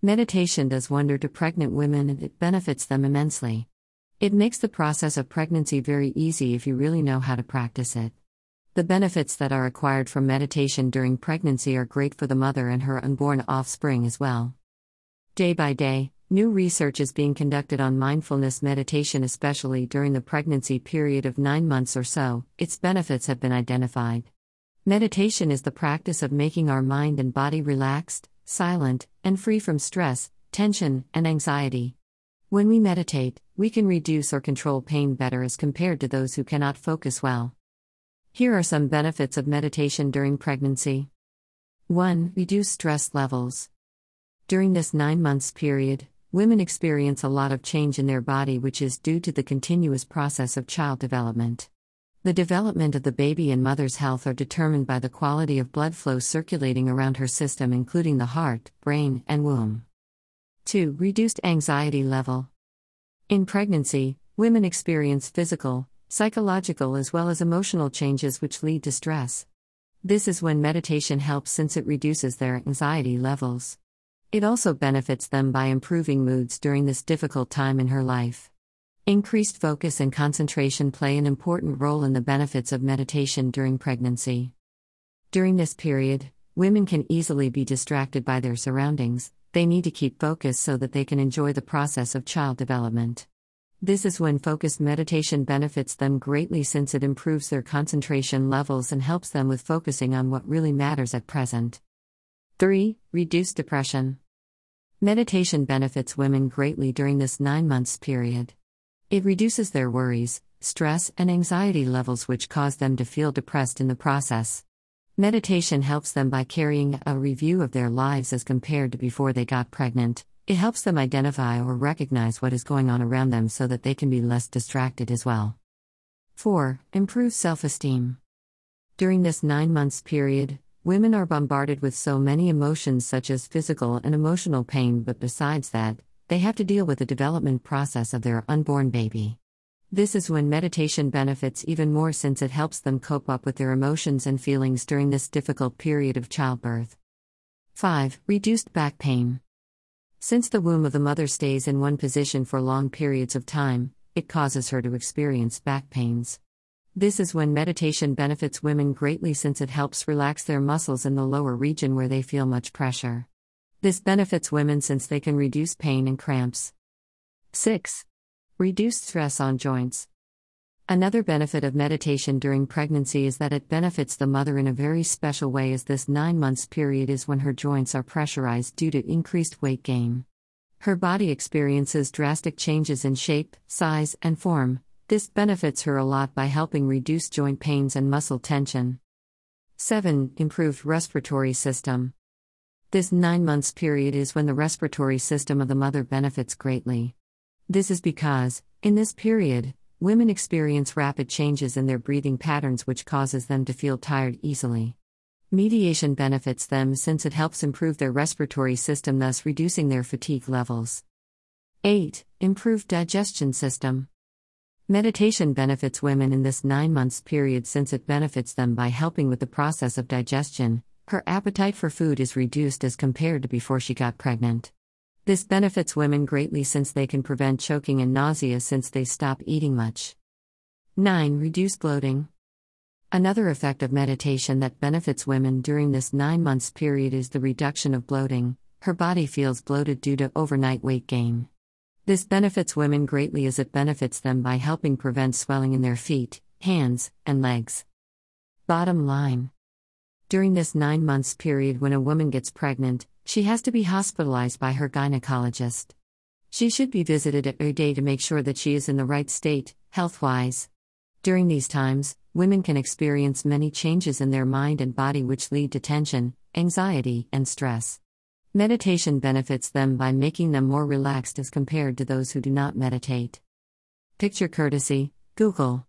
Meditation does wonder to pregnant women and it benefits them immensely. It makes the process of pregnancy very easy if you really know how to practice it. The benefits that are acquired from meditation during pregnancy are great for the mother and her unborn offspring as well. Day by day, new research is being conducted on mindfulness meditation, especially during the pregnancy period of nine months or so. Its benefits have been identified. Meditation is the practice of making our mind and body relaxed, silent, and free from stress, tension, and anxiety. When we meditate, we can reduce or control pain better as compared to those who cannot focus well. Here are some benefits of meditation during pregnancy 1. Reduce stress levels. During this nine months period, women experience a lot of change in their body, which is due to the continuous process of child development. The development of the baby and mother's health are determined by the quality of blood flow circulating around her system, including the heart, brain, and womb. 2. Reduced anxiety level. In pregnancy, women experience physical, psychological, as well as emotional changes which lead to stress. This is when meditation helps since it reduces their anxiety levels. It also benefits them by improving moods during this difficult time in her life. Increased focus and concentration play an important role in the benefits of meditation during pregnancy. During this period, women can easily be distracted by their surroundings, they need to keep focus so that they can enjoy the process of child development. This is when focused meditation benefits them greatly since it improves their concentration levels and helps them with focusing on what really matters at present. 3. Reduce depression. Meditation benefits women greatly during this nine months period. It reduces their worries, stress, and anxiety levels, which cause them to feel depressed in the process. Meditation helps them by carrying a review of their lives as compared to before they got pregnant. It helps them identify or recognize what is going on around them so that they can be less distracted as well. 4. Improve self esteem. During this nine months period, women are bombarded with so many emotions such as physical and emotional pain, but besides that, they have to deal with the development process of their unborn baby. This is when meditation benefits even more since it helps them cope up with their emotions and feelings during this difficult period of childbirth. 5. Reduced back pain. Since the womb of the mother stays in one position for long periods of time, it causes her to experience back pains. This is when meditation benefits women greatly since it helps relax their muscles in the lower region where they feel much pressure. This benefits women since they can reduce pain and cramps. 6. Reduced stress on joints. Another benefit of meditation during pregnancy is that it benefits the mother in a very special way, as this nine months period is when her joints are pressurized due to increased weight gain. Her body experiences drastic changes in shape, size, and form. This benefits her a lot by helping reduce joint pains and muscle tension. 7. Improved respiratory system. This nine months period is when the respiratory system of the mother benefits greatly. This is because, in this period, women experience rapid changes in their breathing patterns, which causes them to feel tired easily. Meditation benefits them since it helps improve their respiratory system, thus reducing their fatigue levels. 8. Improved digestion system. Meditation benefits women in this nine months period since it benefits them by helping with the process of digestion, her appetite for food is reduced as compared to before she got pregnant. This benefits women greatly since they can prevent choking and nausea since they stop eating much. 9. Reduce bloating. Another effect of meditation that benefits women during this 9 months period is the reduction of bloating. Her body feels bloated due to overnight weight gain. This benefits women greatly as it benefits them by helping prevent swelling in their feet, hands, and legs. Bottom line during this nine months period, when a woman gets pregnant, she has to be hospitalized by her gynecologist. She should be visited every day to make sure that she is in the right state, health wise. During these times, women can experience many changes in their mind and body which lead to tension, anxiety, and stress. Meditation benefits them by making them more relaxed as compared to those who do not meditate. Picture courtesy Google